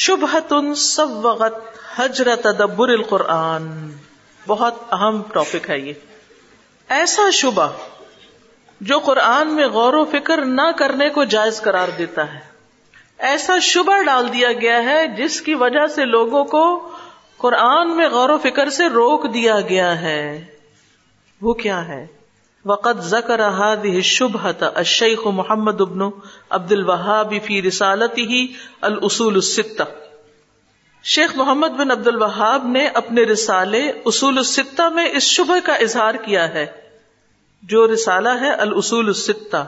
شبہت سب وقت حجرت ادبر القرآن۔ بہت اہم ٹاپک ہے یہ۔ ایسا شبہ جو قرآن میں غور و فکر نہ کرنے کو جائز قرار دیتا ہے۔ ایسا شبہ ڈال دیا گیا ہے جس کی وجہ سے لوگوں کو قرآن میں غور و فکر سے روک دیا گیا ہے۔ وہ کیا ہے؟ وقت ذکر هذه الشبهة الشيخ محمد ابن عبد الوهاب في رسالته الاصول الستة۔ شیخ محمد بن عبد الوہاب نے اپنے رسالے اصول الستہ میں اس شبہ کا اظہار کیا ہے۔ جو رسالہ ہے الاصول الستہ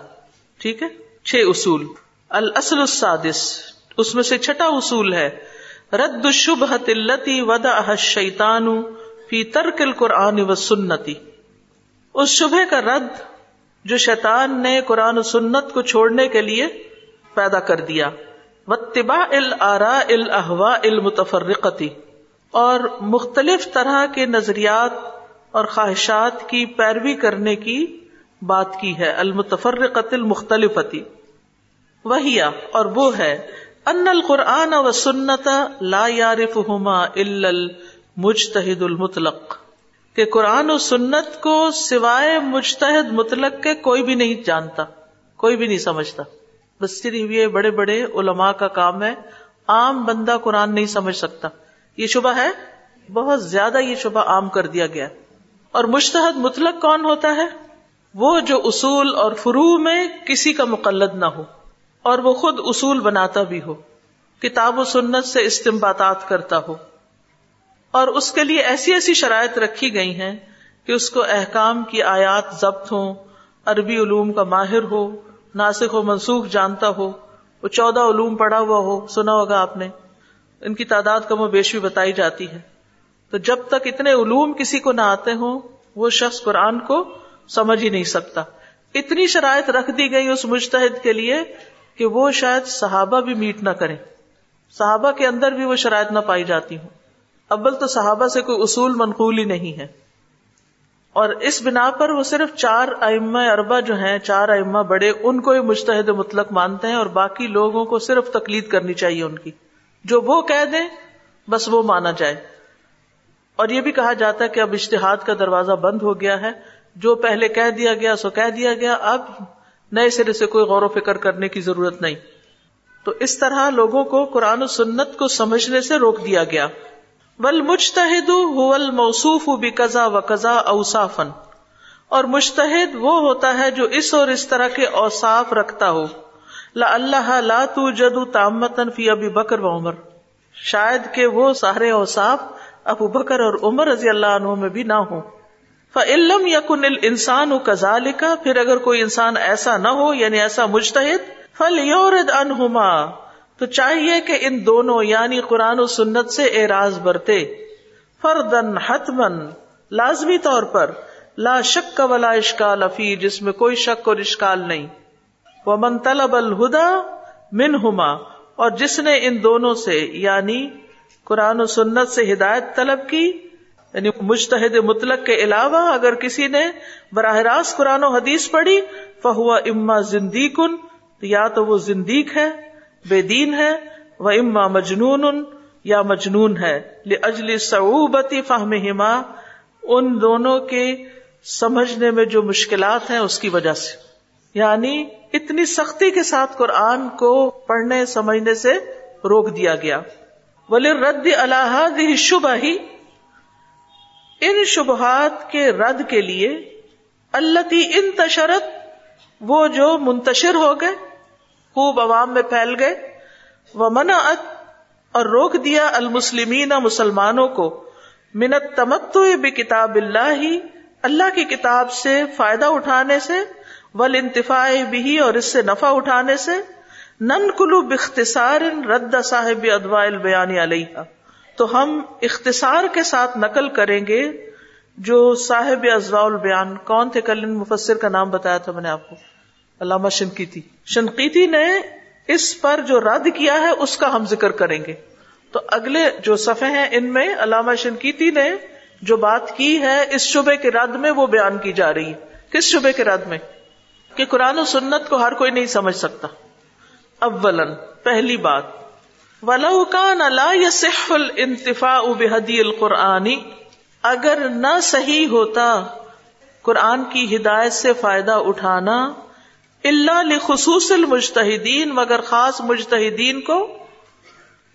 ٹھیک ہے؟ چھ اصول۔ الاصل السادس۔ اس میں سے چھٹا اصول ہے۔ رد الشبهة التي وضعها الشیطان فی ترک القرآن والسنتی اس شبہ کا رد جو شیطان نے قرآن و سنت کو چھوڑنے کے لیے پیدا کر دیا۔ وتبا الرا الحوا المتفرقتی اور مختلف طرح کے نظریات اور خواہشات کی پیروی کرنے کی بات کی ہے۔ المتفرقت المختلفتی وہی اور وہ ہے۔ ان القرآن و سنت لا یارف ہما المجتہد المطلق۔ کہ قرآن و سنت کو سوائے مجتہد مطلق کے کوئی بھی نہیں جانتا، کوئی بھی نہیں سمجھتا۔ بس صرف یہ بڑے بڑے علماء کا کام ہے، عام بندہ قرآن نہیں سمجھ سکتا۔ یہ شبہ ہے؟ بہت زیادہ یہ شبہ عام کر دیا گیا۔ اور مشتحد مطلق کون ہوتا ہے؟ وہ جو اصول اور فرو میں کسی کا مقلد نہ ہو، اور وہ خود اصول بناتا بھی ہو، کتاب و سنت سے استمباتات کرتا ہو۔ اور اس کے لیے ایسی ایسی شرائط رکھی گئی ہیں کہ اس کو احکام کی آیات ضبط ہوں، عربی علوم کا ماہر ہو ناسک و منسوخ جانتا ہو، وہ چودہ علوم پڑا ہوا ہو، سنا ہوگا آپ نے، ان کی تعداد کم و بیش بھی بتائی جاتی ہے۔ تو جب تک اتنے علوم کسی کو نہ آتے ہوں، وہ شخص قرآن کو سمجھ ہی نہیں سکتا۔ اتنی شرائط رکھ دی گئی اس مشتحد کے لیے کہ وہ شاید صحابہ بھی میٹ نہ کریں۔ صحابہ کے اندر بھی وہ شرائط نہ پائی جاتی ہوں۔ اول تو صحابہ سے کوئی اصول منقول ہی نہیں ہے۔ اور اس بنا پر وہ صرف چار ائمہ اربا جو ہیں، چار ائمہ بڑے، ان کو ہی مشتحد مطلق مانتے ہیں اور باقی لوگوں کو صرف تقلید کرنی چاہیے ان کی۔ جو وہ کہہ دیں، بس وہ مانا جائے۔ اور یہ بھی کہا جاتا ہے کہ اب اشتہاد کا دروازہ بند ہو گیا ہے۔ جو پہلے کہہ دیا گیا، سو کہہ دیا گیا۔ اب نئے سرے سے کوئی غور و فکر کرنے کی ضرورت نہیں۔ تو اس طرح لوگوں کو قرآن و سنت کو سمجھنے سے روک دیا گیا۔ بل مشتحد موصوف بھی قزا و قزا اوسافن اور مشتحد وہ ہوتا ہے جو اس اور اس طرح کے اوساف رکھتا ہو۔ لا اللہ لا تو جدو تامتن فی ابی بکر و عمر۔ شاید کہ وہ سارے اوساف ابو بکر اور عمر رضی اللہ عنہ میں بھی نہ ہو فعلم یا کن انسان کزال کا پھر اگر کوئی انسان ایسا نہ ہو یعنی ایسا مشتحد فل یورد انہما تو چاہیے کہ ان دونوں یعنی قرآن و سنت سے اعراض برتے۔ فردن حتمن لازمی طور پر، لا شک کا ولا اشکال افی جس میں کوئی شک اور اشکال نہیں۔ وہ من طلب الہدا من ہما اور جس نے ان دونوں سے یعنی قرآن و سنت سے ہدایت طلب کی یعنی مشتحد مطلق کے علاوہ اگر کسی نے براہ راست قرآن و حدیث پڑھی فہوا اما زندیکن یا تو وہ زندیق ہے۔ بے دین ہے وہ اما مجنون، یا مجنون ہے۔ اجلی صعوبتی فہم ہما ان دونوں کے سمجھنے میں جو مشکلات ہیں اس کی وجہ سے۔ یعنی اتنی سختی کے ساتھ قرآن کو پڑھنے، سمجھنے سے روک دیا گیا۔ ولی رد اللہ شبہ ہی ان شبہات کے رد کے لیے اللہ ان تشرت وہ جو منتشر ہو گئے خوب عوام میں پھیل گئے۔ وہ منا اور روک دیا المسلمین مسلمانوں کو۔ منت تمت کتاب اللہ ہی اللہ کی کتاب سے فائدہ اٹھانے سے ول انتفاع بھی اور اس سے نفع اٹھانے سے۔ نن کلو بختصار رد صاحب ادوا البیان علیہ تو ہم اختصار کے ساتھ نقل کریں گے جو صاحب ازوا البیان۔ کون تھے؟ کل مفسر کا نام بتایا تھا میں نے آپ کو۔ علامہ شنقیتی شنقیتی نے اس پر جو رد کیا ہے، اس کا ہم ذکر کریں گے۔ تو اگلے جو صفحے ہیں، ان میں علامہ شنقیتی نے جو بات کی ہے، اس شبے کے رد میں وہ بیان کی جا رہی ہے۔ کس شبے کے رد میں؟ کہ قرآن و سنت کو ہر کوئی نہیں سمجھ سکتا۔ اولن پہلی بات۔ ولو کان لا يصح الانتفاع بهدي القرآن، اگر نہ صحیح ہوتا قرآن کی ہدایت سے فائدہ اٹھانا اللہ لخصوص المجتہدین، مگر خاص مجتہدین کو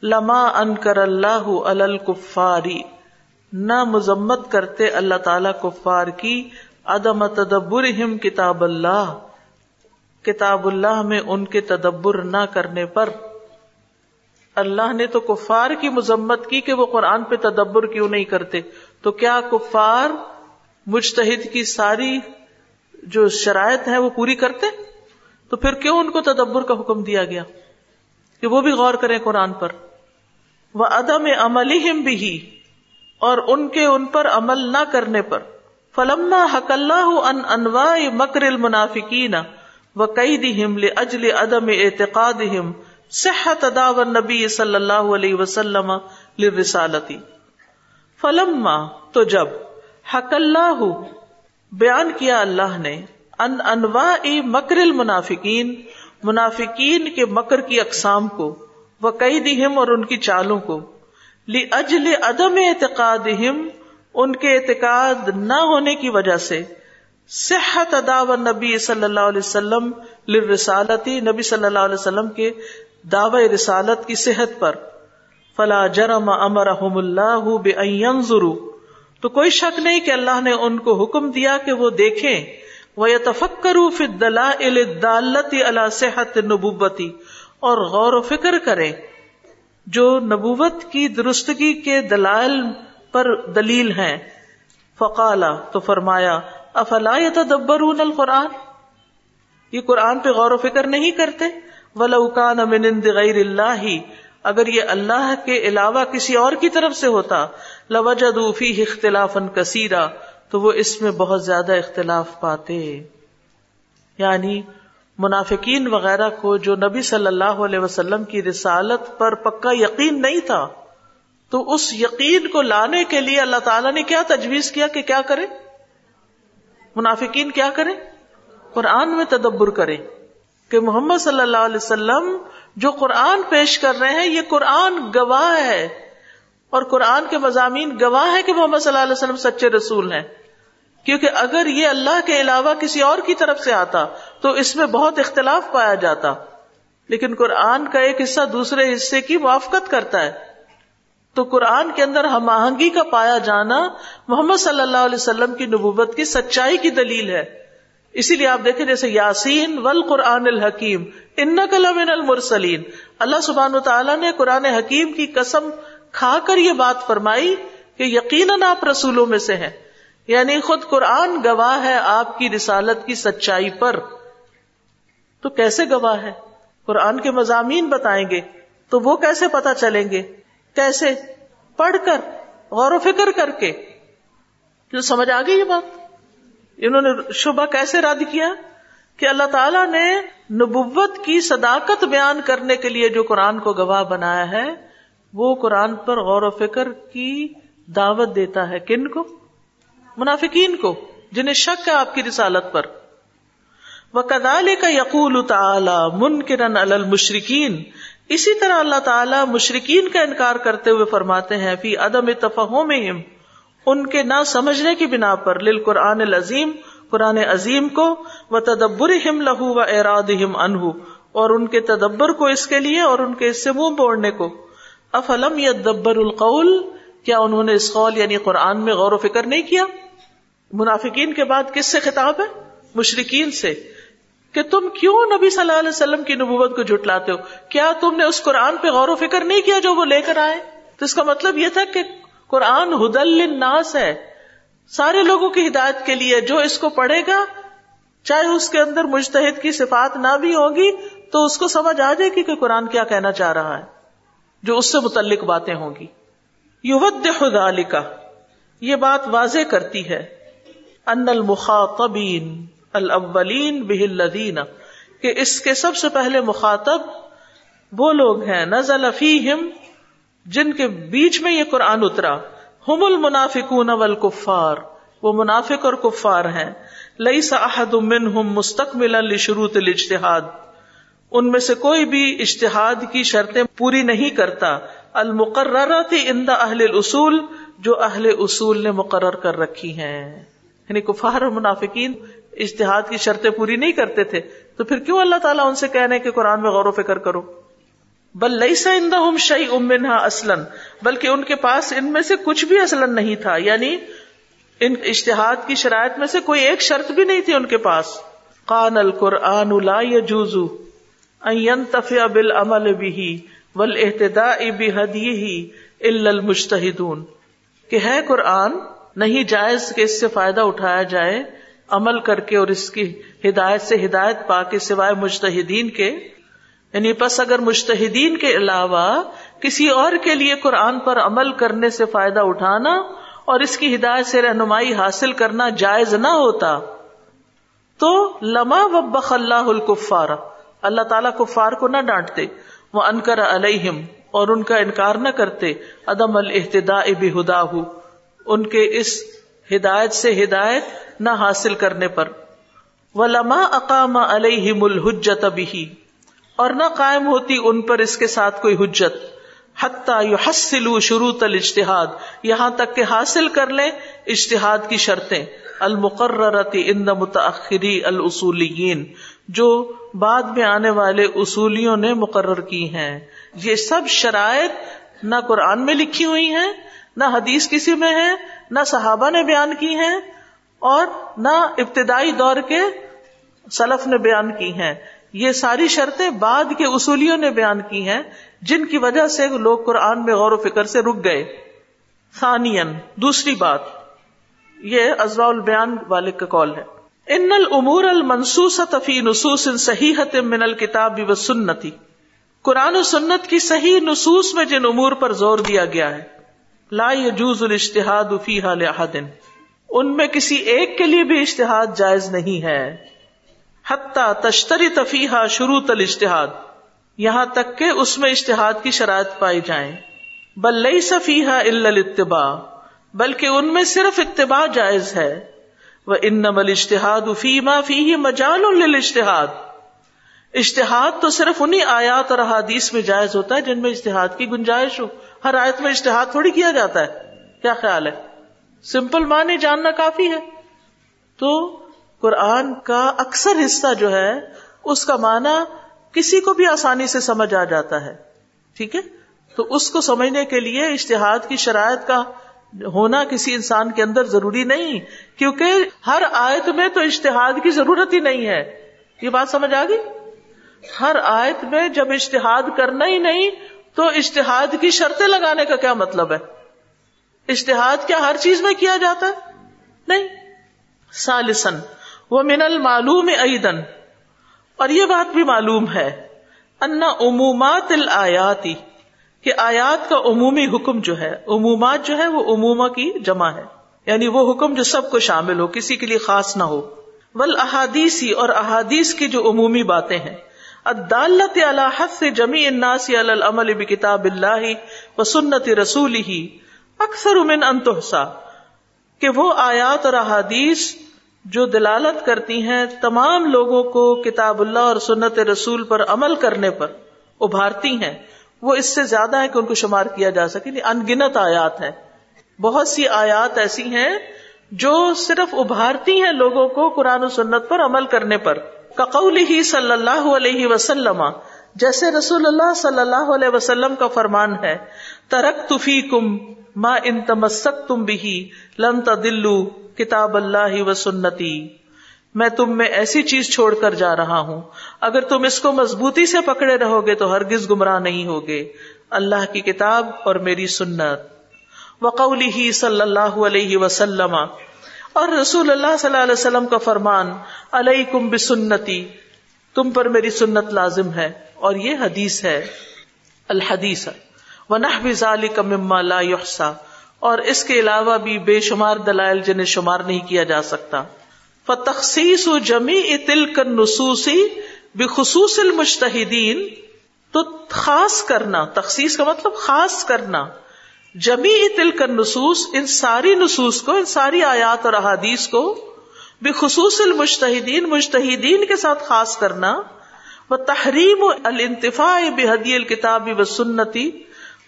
لما ان کر اللہ الکفاری نہ مذمت کرتے اللہ تعالی کفار کی، عدم تدبر کتاب اللہ کتاب اللہ میں ان کے تدبر نہ کرنے پر۔ اللہ نے تو کفار کی مذمت کی کہ وہ قرآن پہ تدبر کیوں نہیں کرتے۔ تو کیا کفار مجتہد کی ساری جو شرائط ہے وہ پوری کرتے؟ تو پھر کیوں ان کو تدبر کا حکم دیا گیا؟ کہ وہ بھی غور کریں قرآن پر۔ وہ عدم عمل بھی اور ان کے ان پر عمل نہ کرنے پر۔ فلما حق اللہ ان انواع مکر المنافقین و قید اجل عدم اعتقاد صحت ادا و نبی صلی اللہ علیہ وسلم لرسالتی فلما، تو جب حق اللہ بیان کیا اللہ نے ان انواع مکر المنافقین، منافقین کے مکر کی اقسام کو وہ کئی دہم اور ان کی چالوں کو لی اجل عدم اعتقاد ان کے اعتقاد نہ ہونے کی وجہ سے، صحت ادا و نبی صلی اللہ علیہ وسلم لرسالتی نبی صلی اللہ علیہ وسلم کے دعوی رسالت کی صحت پر، فلا جرم امرحم اللہ بے تو کوئی شک نہیں کہ اللہ نے ان کو حکم دیا کہ وہ دیکھیں وہ تفکر اللہ صحت نبوتی اور غور و فکر کریں جو نبوت کی درستگی کے دلائل پر دلیل ہیں۔ فقالا تو فرمایا افلا تدبرون القرآن؟ یہ قرآن پہ غور و فکر نہیں کرتے؟ ولوکان من غیر اللہ اگر یہ اللہ کے علاوہ کسی اور کی طرف سے ہوتا، لوجدوا فیہ اختلافا کثیرا تو وہ اس میں بہت زیادہ اختلاف پاتے۔ یعنی منافقین وغیرہ کو جو نبی صلی اللہ علیہ وسلم کی رسالت پر پکا یقین نہیں تھا، تو اس یقین کو لانے کے لیے اللہ تعالیٰ نے کیا تجویز کیا کہ کیا کرے منافقین کیا کرے قرآن میں تدبر کرے کہ محمد صلی اللہ علیہ وسلم جو قرآن پیش کر رہے ہیں، یہ قرآن گواہ ہے۔ اور قرآن کے مضامین گواہ ہے کہ محمد صلی اللہ علیہ وسلم سچے رسول ہیں۔ کیونکہ اگر یہ اللہ کے علاوہ کسی اور کی طرف سے آتا، تو اس میں بہت اختلاف پایا جاتا۔ لیکن قرآن کا ایک حصہ دوسرے حصے کی موافقت کرتا ہے۔ تو قرآن کے اندر ہم آہنگی کا پایا جانا محمد صلی اللہ علیہ وسلم کی نبوت کی سچائی کی دلیل ہے۔ اسی لیے آپ دیکھیں جیسے یاسین ول قرآن الحکیم ان کلام المرسلین۔ اللہ سبحان تعالیٰ نے قرآن حکیم کی قسم کھا کر یہ بات فرمائی کہ یقیناً آپ رسولوں میں سے ہیں۔ یعنی خود قرآن گواہ ہے آپ کی رسالت کی سچائی پر۔ تو کیسے گواہ ہے؟ قرآن کے مضامین بتائیں گے تو وہ کیسے پتا چلیں گے؟ کیسے؟ پڑھ کر، غور و فکر کر کے۔ جو سمجھ آ گئی یہ بات؟ انہوں نے شبہ کیسے رد کیا؟ کہ اللہ تعالیٰ نے نبوت کی صداقت بیان کرنے کے لیے جو قرآن کو گواہ بنایا ہے وہ قرآن پر غور و فکر کی دعوت دیتا ہے کن کو؟ منافقین کو، جنہیں شک ہے آپ کی رسالت پر۔ وہ کدال کا یقول تعالی منکرن المشرقین اسی طرح اللہ تعالیٰ مشرقین کا انکار کرتے ہوئے فرماتے ہیں فی عدم تفہم ان کے نہ سمجھنے کی بنا پر لل قرآن العظیم قرآن عظیم کو۔ و تدبر ہم لہو و اراد ہم انہ اور ان کے تدبر کو اس کے لیے اور ان کے اس سے منہ بوڑنے کو۔ افلم یا دبر القول؟ کیا انہوں نے اس قول یعنی قرآن میں غور و فکر نہیں کیا؟ منافقین کے بعد کس سے خطاب ہے؟ مشرقین سے۔ کہ تم کیوں نبی صلی اللہ علیہ وسلم کی نبوت کو جھٹلاتے ہو؟ کیا تم نے اس قرآن پہ غور و فکر نہیں کیا جو وہ لے کر آئے؟ تو اس کا مطلب یہ تھا کہ قرآن ہدل الناس ہے۔ سارے لوگوں کی ہدایت کے لیے جو اس کو پڑھے گا، چاہے اس کے اندر مشتحد کی صفات نہ بھی ہوگی تو اس کو سمجھ آ جائے گی کہ قرآن کیا کہنا چاہ رہا ہے۔ جو اس سے متعلق باتیں ہوں گی۔ یو خدا یہ بات واضح کرتی ہے۔ ان المخاطبین الاولین به الذین، کہ اس کے سب سے پہلے مخاطب وہ لوگ ہیں، نزل فیہم، جن کے بیچ میں یہ قرآن اترا۔ ہم المنافقون والکفار، وہ منافق اور کفار ہیں۔ لیس احد منہم مستقبلا لشروط الاجتہاد۔ ان میں سے کوئی بھی اشتہاد کی شرطیں پوری نہیں کرتا۔ المقررات عند اہل الاصول، جو اہل اصول نے مقرر کر رکھی ہیں۔ یعنی کفار اور منافقین اشتہاد کی شرطیں پوری نہیں کرتے تھے۔ تو پھر کیوں اللہ تعالیٰ ان سے کہنے کہ قرآن میں غور و فکر کرو؟ بل لئی سا اندہ شعی امنہا اسلن بلکہ ان کے پاس ان میں سے کچھ بھی اسلن نہیں تھا۔ یعنی ان اشتہاد کی شرائط میں سے کوئی ایک شرط بھی نہیں تھی ان کے پاس۔ قان القرآن لا يجوز ان ينتفع بالعمل به والاهتداء بهديه الا المجتهدون۔ کہ ہے قرآن، نہیں جائز کہ اس سے فائدہ اٹھایا جائے عمل کر کے اور اس کی ہدایت سے ہدایت پا کے سوائے مشتحدین کے۔ یعنی پس اگر مشتحدین کے علاوہ کسی اور کے لیے قرآن پر عمل کرنے سے فائدہ اٹھانا اور اس کی ہدایت سے رہنمائی حاصل کرنا جائز نہ ہوتا تو لما وبخ اللہ الکفار اللہ تعالیٰ کفار کو نہ ڈانٹتے۔ وہ انکر علیہم اور ان کا انکار نہ کرتے۔ عدم الحتدا بہدا ان کے اس ہدایت سے ہدایت نہ حاصل کرنے پر۔ وہ لما اقام علیہ الحجت بھی اور نہ قائم ہوتی ان پر اس کے ساتھ کوئی حجت۔ حتیٰ حسل شروع الاشتہاد یہاں تک کہ حاصل کر لیں اشتہاد کی شرطیں۔ المقررتی ان متأخری الاصولیین جو بعد میں آنے والے اصولیوں نے مقرر کی ہیں۔ یہ سب شرائط نہ قرآن میں لکھی ہوئی ہیں، نہ حدیث کسی میں ہے نہ صحابہ نے بیان کی ہیں اور نہ ابتدائی دور کے سلف نے بیان کی ہیں۔ یہ ساری شرطیں بعد کے اصولیوں نے بیان کی ہیں، جن کی وجہ سے لوگ قرآن میں غور و فکر سے رک گئے۔ ثانین دوسری بات، یہ ازوا البیان والے کا کال ہے۔ ان العمور المنسوس فی نصوص صحیح من الکتاب و سنتی قرآن و سنت کی صحیح نصوص میں جن امور پر زور دیا گیا ہے لا يجوز الاجتهاد فيها لاحد ان میں کسی ایک کے لیے بھی اشتہاد جائز نہیں ہے حتی تشتری تفیحا شروع الاجتہاد یہاں تک کہ اس میں اشتہاد کی شرائط پائی جائیں بل لئی صفیحا الا الاتباع بلکہ ان میں صرف اتباع جائز ہے وہ ان نمل اشتہاد فیما فی مجال للاشتہاد اشتہاد تو صرف انہیں آیات اور احادیث میں جائز ہوتا ہے جن میں اشتہاد کی گنجائش ہو۔ ہر آیت میں اشتہاد تھوڑی کیا جاتا ہے۔ کیا خیال ہے؟ سمپل معنی جاننا کافی ہے۔ تو قرآن کا اکثر حصہ جو ہے، اس کا معنی کسی کو بھی آسانی سے سمجھ آ جاتا ہے۔ ٹھیک ہے؟ تو اس کو سمجھنے کے لیے اشتہاد کی شرائط کا ہونا کسی انسان کے اندر ضروری نہیں، کیونکہ ہر آیت میں تو اشتہاد کی ضرورت ہی نہیں ہے۔ یہ بات سمجھ آ گئی؟ ہر آیت میں جب اشتہاد کرنا ہی نہیں، تو اشتہاد کی شرطیں لگانے کا کیا مطلب ہے؟ اشتہاد کیا ہر چیز میں کیا جاتا ہے؟ نہیں۔ سالسن وہ من المعلوم ایدن اور یہ بات بھی معلوم ہے انا عمومات الآیاتی کہ آیات کا عمومی حکم جو ہے، عمومات جو ہے، وہ عموما کی جمع ہے۔ یعنی وہ حکم جو سب کو شامل ہو، کسی کے لیے خاص نہ ہو۔ ول احادیثی اور احادیث کی جو عمومی باتیں ہیں۔ الدالت علی حث جمیع الناس علی العمل بکتاب اللہ و سنت رسولہ اکثر من ان تحصا کہ وہ آیات اور احادیث جو دلالت کرتی ہیں تمام لوگوں کو کتاب اللہ اور سنت رسول پر عمل کرنے پر ابھارتی ہیں۔ وہ اس سے زیادہ ہے کہ ان کو شمار کیا جا سکے یعنی انگنت آیات ہیں۔ بہت سی آیات ایسی ہیں جو صرف ابھارتی ہیں لوگوں کو قرآن و سنت پر عمل کرنے پر۔ کقول ہی صلی اللہ علیہ وسلم، جیسے رسول اللہ صلی اللہ علیہ وسلم کا فرمان ہے ترک تفی کم ماں ان تمسک تم بھی لن تدلو کتاب اللہ و سنتی۔ میں تم میں ایسی چیز چھوڑ کر جا رہا ہوں۔ اگر تم اس کو مضبوطی سے پکڑے رہو گے تو ہرگز گمراہ نہیں ہوگے۔ اللہ کی کتاب اور میری سنت۔ وقولی ہی صلی اللہ علیہ وسلم۔ اور رسول اللہ صلی اللہ علیہ وسلم کا فرمان علیہ کم بسنتی۔ تم پر میری سنت لازم ہے۔ اور یہ حدیث ہے، الحدیث۔ مما لا يحصى اور اس کے علاوہ بھی بے شمار دلائل جنہیں شمار نہیں کیا جا سکتا۔ فتخصیص و جمی تل کر نسوسی بخصوص المشتحدین تو خاص کرنا، تخصیص کا مطلب خاص کرنا جمی تل کر نصوص ان ساری نصوص کو، ان ساری آیات اور احادیث کو بے خصوص المشتحدین مشتحدین کے ساتھ خاص کرنا وہ تحریم الانتفاع بحدی الکتاب و سنتی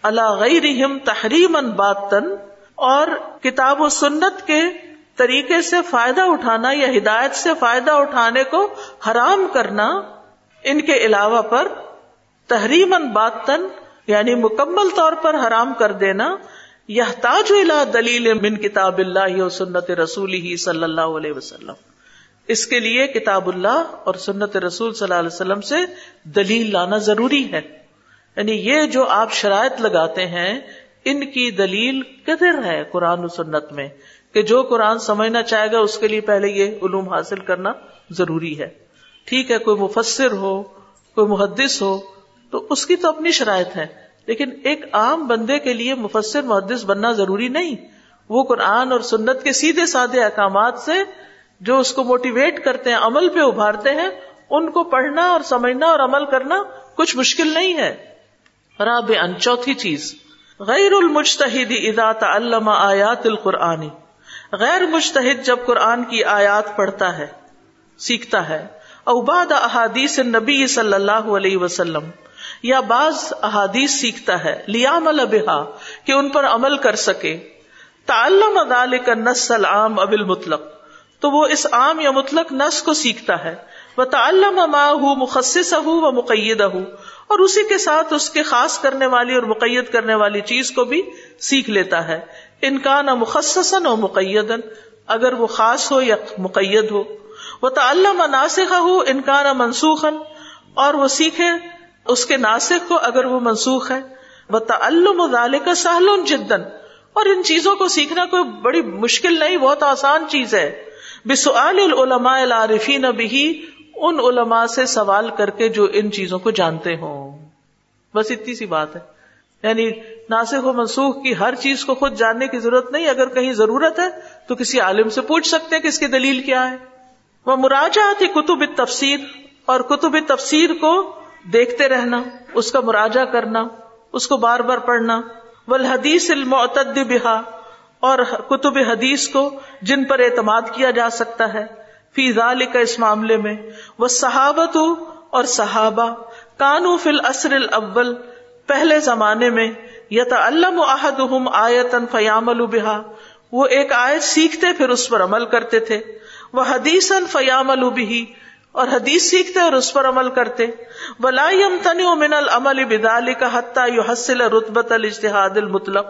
اللہ غیر تحریم باتن اور کتاب و سنت کے طریقے سے فائدہ اٹھانا یا ہدایت سے فائدہ اٹھانے کو حرام کرنا ان کے علاوہ پر تحریم باتن یعنی مکمل طور پر حرام کر دینا یہ تاج دلیل من کتاب اللہ و سنت رسول ہی صلی اللہ علیہ وسلم۔ اس کے لیے کتاب اللہ اور سنت رسول صلی اللہ علیہ وسلم سے دلیل لانا ضروری ہے۔ یعنی یہ جو آپ شرائط لگاتے ہیں، ان کی دلیل کدھر ہے قرآن و سنت میں؟ کہ جو قرآن سمجھنا چاہے گا، اس کے لیے پہلے یہ علوم حاصل کرنا ضروری ہے۔ ٹھیک ہے، کوئی مفسر ہو، کوئی محدث ہو، تو اس کی تو اپنی شرائط ہے۔ لیکن ایک عام بندے کے لیے مفسر، محدث بننا ضروری نہیں۔ وہ قرآن اور سنت کے سیدھے سادے احکامات سے جو اس کو موٹیویٹ کرتے ہیں، عمل پہ ابھارتے ہیں، ان کو پڑھنا اور سمجھنا اور عمل کرنا کچھ مشکل نہیں ہے۔ راب ان چوتھی چیز، غیر المشتحد اذا تعلم آیات القرآنی غیر مشتحد جب قرآن کی آیات پڑھتا ہے، سیکھتا ہے اوباد احادیث نبی صلی اللہ علیہ وسلم، یا بعض احادیث سیکھتا ہے لیام البہا کہ ان پر عمل کر سکے۔ تعلم ذلك النص العام اب المطلق، تو وہ اس عام یا مطلق نس کو سیکھتا ہے۔ وہ تعلم ہوں مخصص ہوں وہ مقید ہوں اور اسی کے ساتھ اس کے خاص کرنے والی اور مقید کرنے والی چیز کو بھی سیکھ لیتا ہے۔ ان کا نہ مخصصن مقیدن اگر وہ خاص ہو یا مقید ہو۔ وہ تعلم ناسخ ہو ان کا منسوخن اور وہ سیکھے اس کے ناسک کو اگر وہ منسوخ ہے۔ وہ تعلم کا سہل جدن اور ان چیزوں کو سیکھنا کوئی بڑی مشکل نہیں، بہت آسان چیز ہے۔ بسعال العلماء العارفین بھی ان علماء سے سوال کر کے جو ان چیزوں کو جانتے ہوں۔ بس اتنی سی بات ہے۔ یعنی ناسک و منسوخ کی ہر چیز کو خود جاننے کی ضرورت نہیں، اگر کہیں ضرورت ہے تو کسی عالم سے پوچھ سکتے ہیں کہ اس کی دلیل کیا ہے۔ وہ مراجہ تھی کتب تفسیر اور کتب تفسیر کو دیکھتے رہنا، اس کا مراجہ کرنا، اس کو بار بار پڑھنا۔ ولحدیث المعتد بہا اور کتب حدیث کو جن پر اعتماد کیا جا سکتا ہے۔ فی کا اس معاملے میں۔ وہ صحابت اور صحابہ کانو فل اصر الاول، پہلے زمانے میں یتا علم احدہم آیتن فیام البہا وہ ایک آیت سیکھتے پھر اس پر عمل کرتے تھے۔ وہ حدیث فیام البہی اور حدیث سیکھتے اور اس پر عمل کرتے۔ ولا يمتنع من العمل بذلك حتى يحصل رتبة الاجتهاد المطلق۔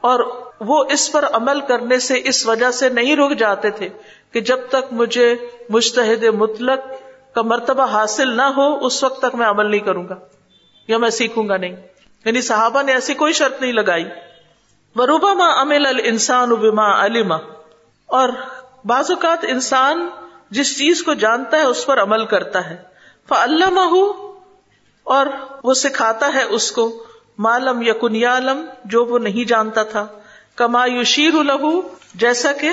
اور وہ اس پر عمل کرنے سے اس وجہ سے نہیں رک جاتے تھے کہ جب تک مجھے مشتحد مطلق کا مرتبہ حاصل نہ ہو، اس وقت تک میں عمل نہیں کروں گا یا میں سیکھوں گا نہیں۔ یعنی صحابہ نے ایسی کوئی شرط نہیں لگائی۔ وروبا ماں امل السان ابما علما اور بعض اوقات انسان جس چیز کو جانتا ہے اس پر عمل کرتا ہے۔ فعلمہ اور وہ سکھاتا ہے اس کو۔ معلوم یا کنیالم جو وہ نہیں جانتا تھا۔ کما یشیر الہو جیسا کہ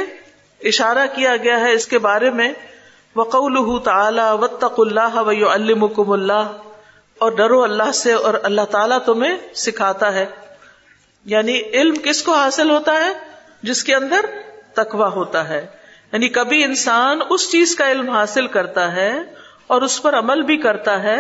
اشارہ کیا گیا ہے اس کے بارے میں۔ وقول تعالی وطق اللہ و اللہ اور ڈرو اللہ سے اور اللہ تعالیٰ تمہیں سکھاتا ہے۔ یعنی علم کس کو حاصل ہوتا ہے؟ جس کے اندر تقوا ہوتا ہے۔ یعنی کبھی انسان اس چیز کا علم حاصل کرتا ہے اور اس پر عمل بھی کرتا ہے،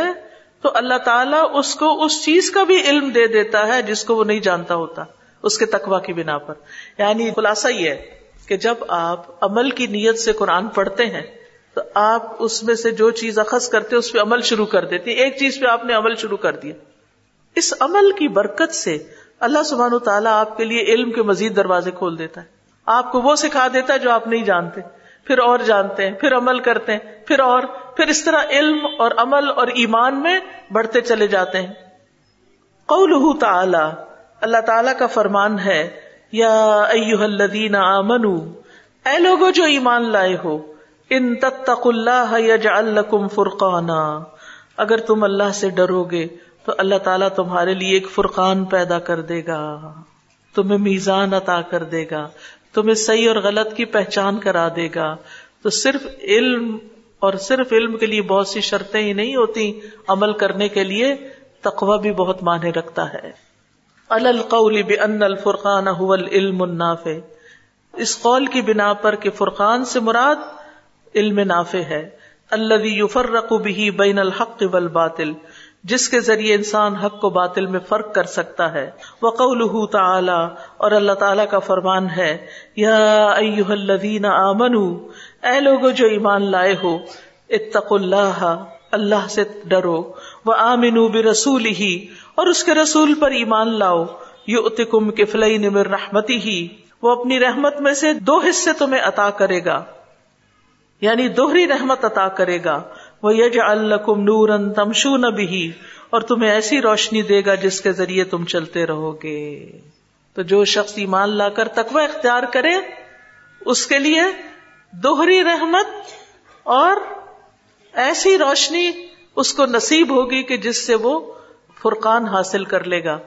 تو اللہ تعالیٰ اس کو اس چیز کا بھی علم دے دیتا ہے جس کو وہ نہیں جانتا ہوتا، اس کے تقوا کی بنا پر۔ یعنی خلاصہ یہ ہے کہ جب آپ عمل کی نیت سے قرآن پڑھتے ہیں تو آپ اس میں سے جو چیز اخذ کرتے اس پہ عمل شروع کر دیتے ایک چیز پہ آپ نے عمل شروع کر دیا۔ اس عمل کی برکت سے اللہ سبحان و تعالیٰ آپ کے لیے علم کے مزید دروازے کھول دیتا ہے۔ آپ کو وہ سکھا دیتا ہے جو آپ نہیں جانتے۔ پھر اور جانتے ہیں، پھر عمل کرتے ہیں، پھر اور۔ پھر اس طرح علم اور عمل اور ایمان میں بڑھتے چلے جاتے ہیں۔ قول تعالی، اللہ تعالی کا فرمان ہے، یا الذین آمنو اے لوگو جو ایمان لائے ہو ان تتقوا اللہ یجعل لکم فرقانا۔ اگر تم اللہ سے ڈرو گے، تو اللہ تعالیٰ تمہارے لیے ایک فرقان پیدا کر دے گا۔ تمہیں میزان عطا کر دے گا۔ تمہیں صحیح اور غلط کی پہچان کرا دے گا۔ تو صرف علم اور صرف علم کے لیے بہت سی شرطیں ہی نہیں ہوتی، عمل کرنے کے لیے تقوی بھی بہت معنی رکھتا ہے۔ القول بان الفرقان هو العلم النافع۔ اس قول کی بنا پر کہ فرقان سے مراد علم نافع ہے اللہ یفرق به بین الحق والباطل، جس کے ذریعے انسان حق کو باطل میں فرق کر سکتا ہے۔ وقوله تعالی، اور اللہ تعالی کا فرمان ہے، یا ایها الذین اے لوگو جو ایمان لائے ہو، اتقوا اللہ اللہ سے ڈرو وہ آمین برسول ہی اور اس کے رسول پر ایمان لاؤ۔ یو اتکم کفلئی نمر رحمتی ہی وہ اپنی رحمت میں سے دو حصے تمہیں عطا کرے گا۔ یعنی دوہری رحمت عطا کرے گا۔ وہ یج الکم نور تمشو نبی اور تمہیں ایسی روشنی دے گا جس کے ذریعے تم چلتے رہو گے۔ تو جو شخص ایمان لا کر تقوی اختیار کرے، اس کے لیے دوہری رحمت اور ایسی روشنی اس کو نصیب ہوگی کہ جس سے وہ فرقان حاصل کر لے گا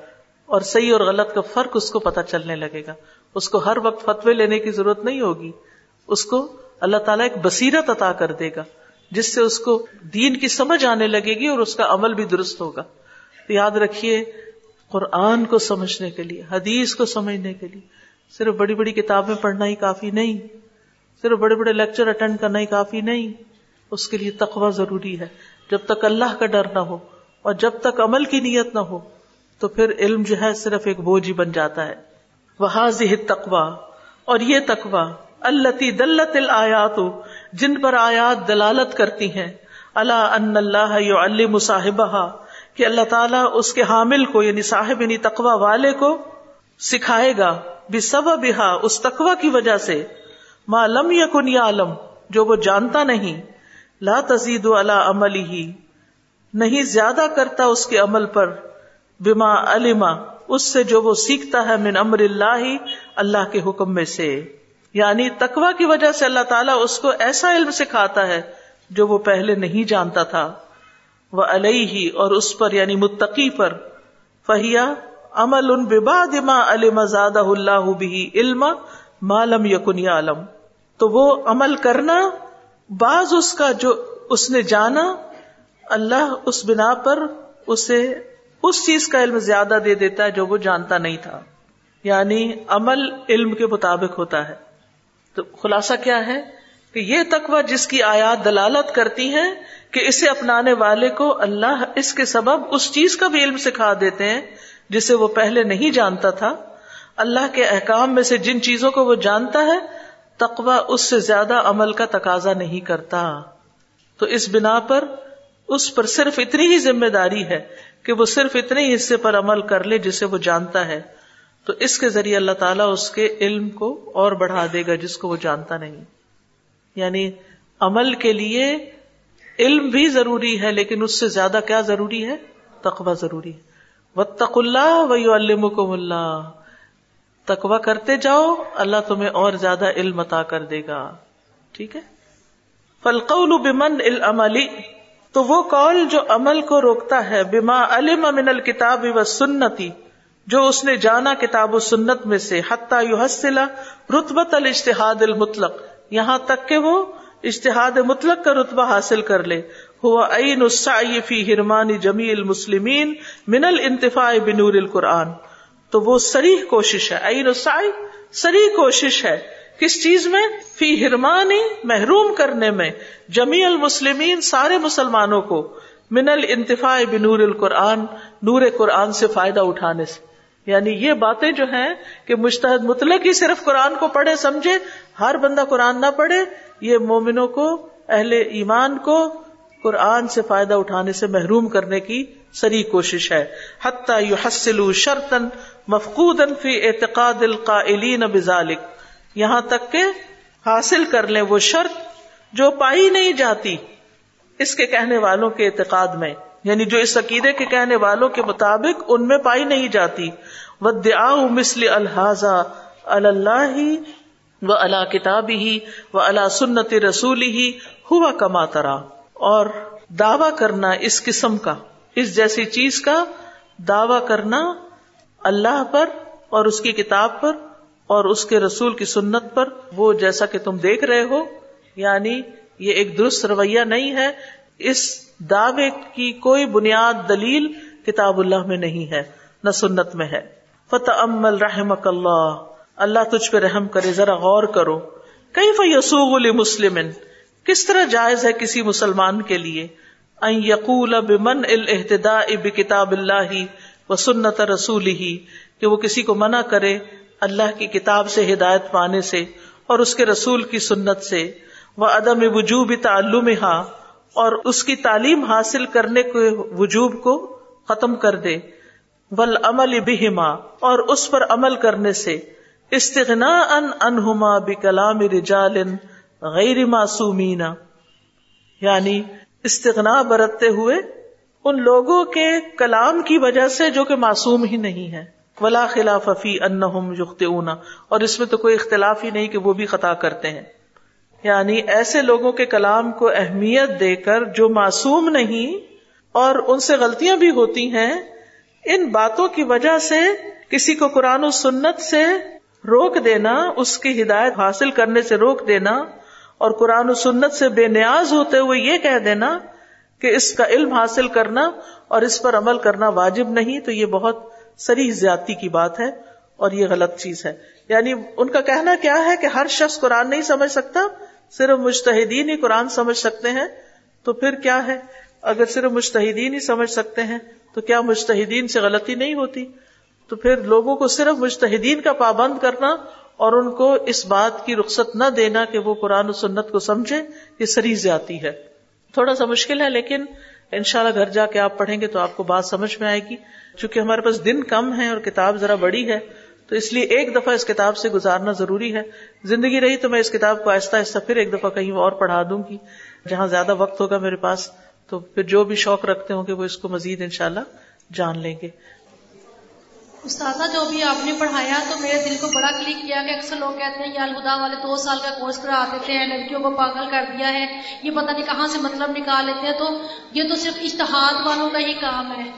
اور صحیح اور غلط کا فرق اس کو پتا چلنے لگے گا۔ اس کو ہر وقت فتوے لینے کی ضرورت نہیں ہوگی۔ اس کو اللہ تعالیٰ ایک بصیرت عطا کر دے گا، جس سے اس کو دین کی سمجھ آنے لگے گی اور اس کا عمل بھی درست ہوگا۔ تو یاد رکھیے قرآن کو سمجھنے کے لیے، حدیث کو سمجھنے کے لیے۔ صرف بڑی بڑی کتابیں پڑھنا ہی کافی نہیں، صرف بڑے بڑے لیکچر اٹینڈ کرنا ہی کافی نہیں۔ اس کے لیے تقوی ضروری ہے۔ جب تک اللہ کا ڈر نہ ہو اور جب تک عمل کی نیت نہ ہو، تو پھر علم جو ہے صرف ایک بوجھ ہی بن جاتا ہے۔ وہ تقوا اور یہ تقوا اللہ دلت الآیات، جن پر آیات دلالت کرتی ہیں۔ اللہ ان اللہ علم صاحبہ کہ اللہ تعالیٰ اس کے حامل کو یعنی صاحب یعنی تقوا والے کو سکھائے گا۔ بھی سب بہا اس تقوا کی وجہ سے۔ معلوم یا کن یا علم جو وہ جانتا نہیں۔ لا تزید اللہ عمل ہی نہیں زیادہ کرتا اس کے عمل پر۔ بما علما اس سے جو وہ سیکھتا ہے من امر اللہ اللہ کے حکم میں سے۔ یعنی تقوا کی وجہ سے اللہ تعالیٰ اس کو ایسا علم سکھاتا ہے جو وہ پہلے نہیں جانتا تھا۔ وہ علیہ اور اس پر یعنی متقی پر فہیا عمل ان ببا دما علم زادہ اللہ بھی علم معلوم یقن علم تو وہ عمل کرنا، بعض اس کا جو اس نے جانا، اللہ اس بنا پر اسے اس چیز کا علم زیادہ دے دیتا ہے جو وہ جانتا نہیں تھا۔ یعنی عمل علم کے مطابق ہوتا ہے۔ تو خلاصہ کیا ہے کہ یہ تقوی جس کی آیات دلالت کرتی ہے کہ اسے اپنانے والے کو اللہ اس کے سبب اس چیز کا بھی علم سکھا دیتے ہیں جسے وہ پہلے نہیں جانتا تھا۔ اللہ کے احکام میں سے جن چیزوں کو وہ جانتا ہے، تقوی اس سے زیادہ عمل کا تقاضا نہیں کرتا۔ تو اس بنا پر اس پر صرف اتنی ہی ذمہ داری ہے کہ وہ صرف اتنے ہی حصے پر عمل کر لے جسے وہ جانتا ہے۔ تو اس کے ذریعے اللہ تعالیٰ اس کے علم کو اور بڑھا دے گا جس کو وہ جانتا نہیں۔ یعنی عمل کے لیے علم بھی ضروری ہے، لیکن اس سے زیادہ کیا ضروری ہے؟ تقوی ضروری ہے۔ و تق اللہ و اللہ تقوی کرتے جاؤ، اللہ تمہیں اور زیادہ علم عطا کر دے گا۔ ٹھیک ہے؟ فلقول بمن العملی تو وہ کال جو عمل کو روکتا ہے، بما علم من الکتاب و سنتی جو اس نے جانا کتاب و سنت میں سے، حتیٰ یو حسلا رتبت الاشتہاد المطلق، یہاں تک کہ وہ اشتہاد مطلق کا رتبہ حاصل کر لے۔ ہوا عین السعی فی حرمانی جمی المسلمین من الانتفاع بنور القرآن۔ تو وہ سریح کوشش ہے، عین السعی سریح کوشش ہے۔ کس چیز میں؟ فی ہرمانی محروم کرنے میں۔ جمی المسلمین سارے مسلمانوں کو من الانتفاع بنور القرآن، نور قرآن سے فائدہ اٹھانے سے۔ یعنی یہ باتیں جو ہیں کہ مشتحد مطلق ہی صرف قرآن کو پڑھے، سمجھے، ہر بندہ قرآن نہ پڑھے، یہ مومنوں کو، اہل ایمان کو قرآن سے فائدہ اٹھانے سے محروم کرنے کی سری کوشش ہے۔ حتیٰ یو حسل شرطن مفقود فی اعتقاد القائلین بذالک یہاں تک کہ حاصل کر لیں وہ شرط جو پائی نہیں جاتی اس کے کہنے والوں کے اعتقاد میں۔ یعنی جو اس عقیدے کے کہنے والوں کے مطابق ان میں پائی نہیں جاتی۔ ودعا مسل الحاظ اللہ و اللہ کتاب ہی و اللہ سنت رسول ہی ہوا کما ترا اور دعوی کرنا اس قسم کا، اس جیسی چیز کا دعوی کرنا اللہ پر اور اس کی کتاب پر اور اس کے رسول کی سنت پر، وہ جیسا کہ تم دیکھ رہے ہو۔ یعنی یہ ایک درست رویہ نہیں ہے۔ اس دعوے کی کوئی بنیاد دلیل کتاب اللہ میں نہیں ہے، نہ سنت میں ہے۔ فتح امل رحمک اللہ۔ اللہ تجھ پہ رحم کرے، ذرا غور کرو۔ کئی فیسوغ مسلم کس طرح جائز ہے کسی مسلمان کے لیے؟ یقول بمن الحتدا اب کتاب اللہ و سنت رسول ہی کہ وہ کسی کو منع کرے اللہ کی کتاب سے ہدایت پانے سے اور اس کے رسول کی سنت سے۔ وہ عدم وجوب تعلم اور اس کی تعلیم حاصل کرنے کے وجوب کو ختم کر دے۔ ول عمل بہما اور اس پر عمل کرنے سے۔ استغنا ان انہما بکلام رجال غیر معصومین یعنی استغنا برتتے ہوئے ان لوگوں کے کلام کی وجہ سے جو کہ معصوم ہی نہیں ہے ولا خلاف فی انہم یخطئون اور اس میں تو کوئی اختلاف ہی نہیں کہ وہ بھی خطا کرتے ہیں۔ یعنی ایسے لوگوں کے کلام کو اہمیت دے کر جو معصوم نہیں اور ان سے غلطیاں بھی ہوتی ہیں، ان باتوں کی وجہ سے کسی کو قرآن و سنت سے روک دینا، اس کی ہدایت حاصل کرنے سے روک دینا اور قرآن و سنت سے بے نیاز ہوتے ہوئے یہ کہہ دینا کہ اس کا علم حاصل کرنا اور اس پر عمل کرنا واجب نہیں، تو یہ بہت سری زیادتی کی بات ہے اور یہ غلط چیز ہے۔ یعنی ان کا کہنا کیا ہے کہ ہر شخص قرآن نہیں سمجھ سکتا؟ صرف مشتحدین ہی قرآن سمجھ سکتے ہیں، تو پھر کیا ہے؟ اگر صرف مشتحدین ہی سمجھ سکتے ہیں، تو کیا مشتحدین سے غلطی نہیں ہوتی؟ تو پھر لوگوں کو صرف مشتحدین کا پابند کرنا اور ان کو اس بات کی رخصت نہ دینا کہ وہ قرآن و سنت کو سمجھے یہ سری زیادتی ہے۔ تھوڑا سا مشکل ہے، لیکن ان شاء اللہ گھر جا کے آپ پڑھیں گے تو آپ کو بات سمجھ میں آئے گی۔ چونکہ ہمارے پاس دن کم ہے اور کتاب ذرا بڑی ہے تو اس لیے ایک دفعہ اس کتاب سے گزارنا ضروری ہے۔ زندگی رہی تو میں اس کتاب کو آہستہ آہستہ پھر ایک دفعہ کہیں اور پڑھا دوں گی۔ جہاں زیادہ وقت ہوگا میرے پاس تو پھر جو بھی شوق رکھتے ہوں گے وہ اس کو مزید انشاءاللہ جان لیں گے۔ استاذہ جو بھی آپ نے پڑھایا تو میرے دل کو بڑا کلک کیا کہ اکثر لوگ کہتے ہیں یا الہدا والے دو سال کا کورس کرا دیتے ہیں لڑکیوں کو پاگل کر دیا ہے یہ پتہ نہیں کہاں سے مطلب نکال لیتے ہیں۔ تو یہ تو صرف اشتہاد والوں کا ہی کام ہے۔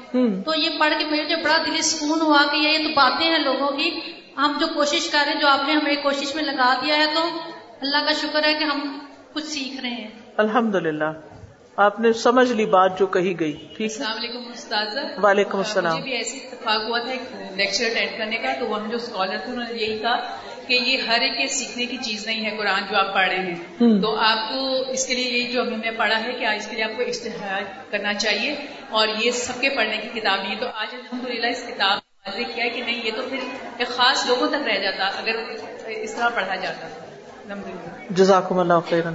تو یہ پڑھ کے میرے بڑا دلی سکون ہوا کہ یہ تو باتیں ہیں لوگوں کی۔ ہم جو کوشش کر رہے ہیں جو آپ نے ہمیں کوشش میں لگا دیا ہے تو اللہ کا شکر ہے کہ ہم کچھ سیکھ رہے ہیں۔ الحمد للہ آپ نے سمجھ لی بات جو کہی گئی ٹھیک السلام علیکم استاذ وعلیکم السلام۔ مجھے بھی ایسی اتفاق ہوا تھا لیکچر اٹینڈ کرنے کا تو وہ ہم جو اسکالر تھے انہوں نے یہی کہا کہ یہ ہر ایک کے سیکھنے کی چیز نہیں ہے قرآن جو آپ پڑھ رہے ہیں۔ تو آپ کو اس کے لیے یہ جو ہم نے پڑھا ہے کہ آج کے لیے آپ کو اشتہار کرنا چاہیے اور یہ سب کے پڑھنے کی کتاب نہیں ہے۔ تو آج الحمد للہ اس کتاب واضح کیا ہے کہ نہیں یہ تو پھر ایک خاص لوگوں تک رہ جاتا اگر اس طرح پڑھا جاتا۔ جزاکم اللہ خیرن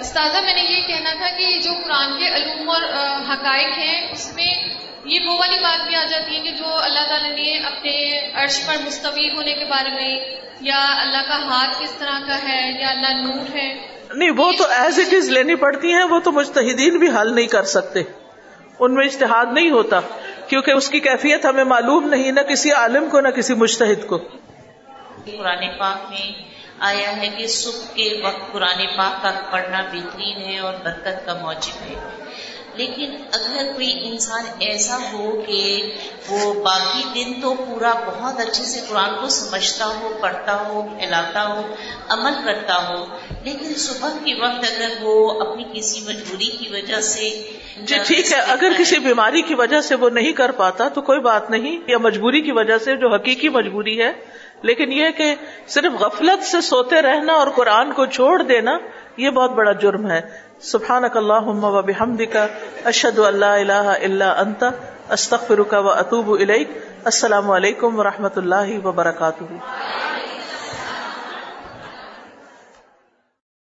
استاذہ میں نے یہ کہنا تھا کہ جو قرآن کے علوم اور حقائق ہیں اس میں یہ وہ والی بات بھی آ جاتی ہے کہ جو اللہ تعالیٰ نے اپنے عرش پر مستوی ہونے کے بارے میں یا اللہ کا ہاتھ کس طرح کا ہے یا اللہ نور ہے۔ نہیں وہ تو ایز اٹ از لینی پڑتی ہیں وہ تو مجتہدین بھی حل نہیں کر سکتے۔ ان میں اشتہاد نہیں ہوتا کیونکہ اس کی کیفیت ہمیں معلوم نہیں نہ کسی عالم کو نہ کسی مشتحد کو۔ قرآن پاک میں آیا ہے کہ صبح کے وقت قرآن پاک کا پڑھنا بہترین ہے اور برکت کا موجب ہے۔ لیکن اگر کوئی انسان ایسا ہو کہ وہ باقی دن تو پورا بہت اچھے سے قرآن کو سمجھتا ہو پڑھتا ہو پھیلاتا ہو عمل کرتا ہو لیکن صبح کے وقت اگر وہ اپنی کسی مجبوری کی وجہ سے جی ٹھیک ہے۔ اگر کسی بیماری کی وجہ سے وہ نہیں کر پاتا تو کوئی بات نہیں یا مجبوری کی وجہ سے جو حقیقی مجبوری ہے لیکن یہ کہ صرف غفلت سے سوتے رہنا اور قرآن کو چھوڑ دینا یہ بہت بڑا جرم ہے۔ سبحان اللہ و کا اشد اللہ اللہ اللہ انت استخر و اطوب السلام علیکم و رحمۃ اللہ وبرکاتہ۔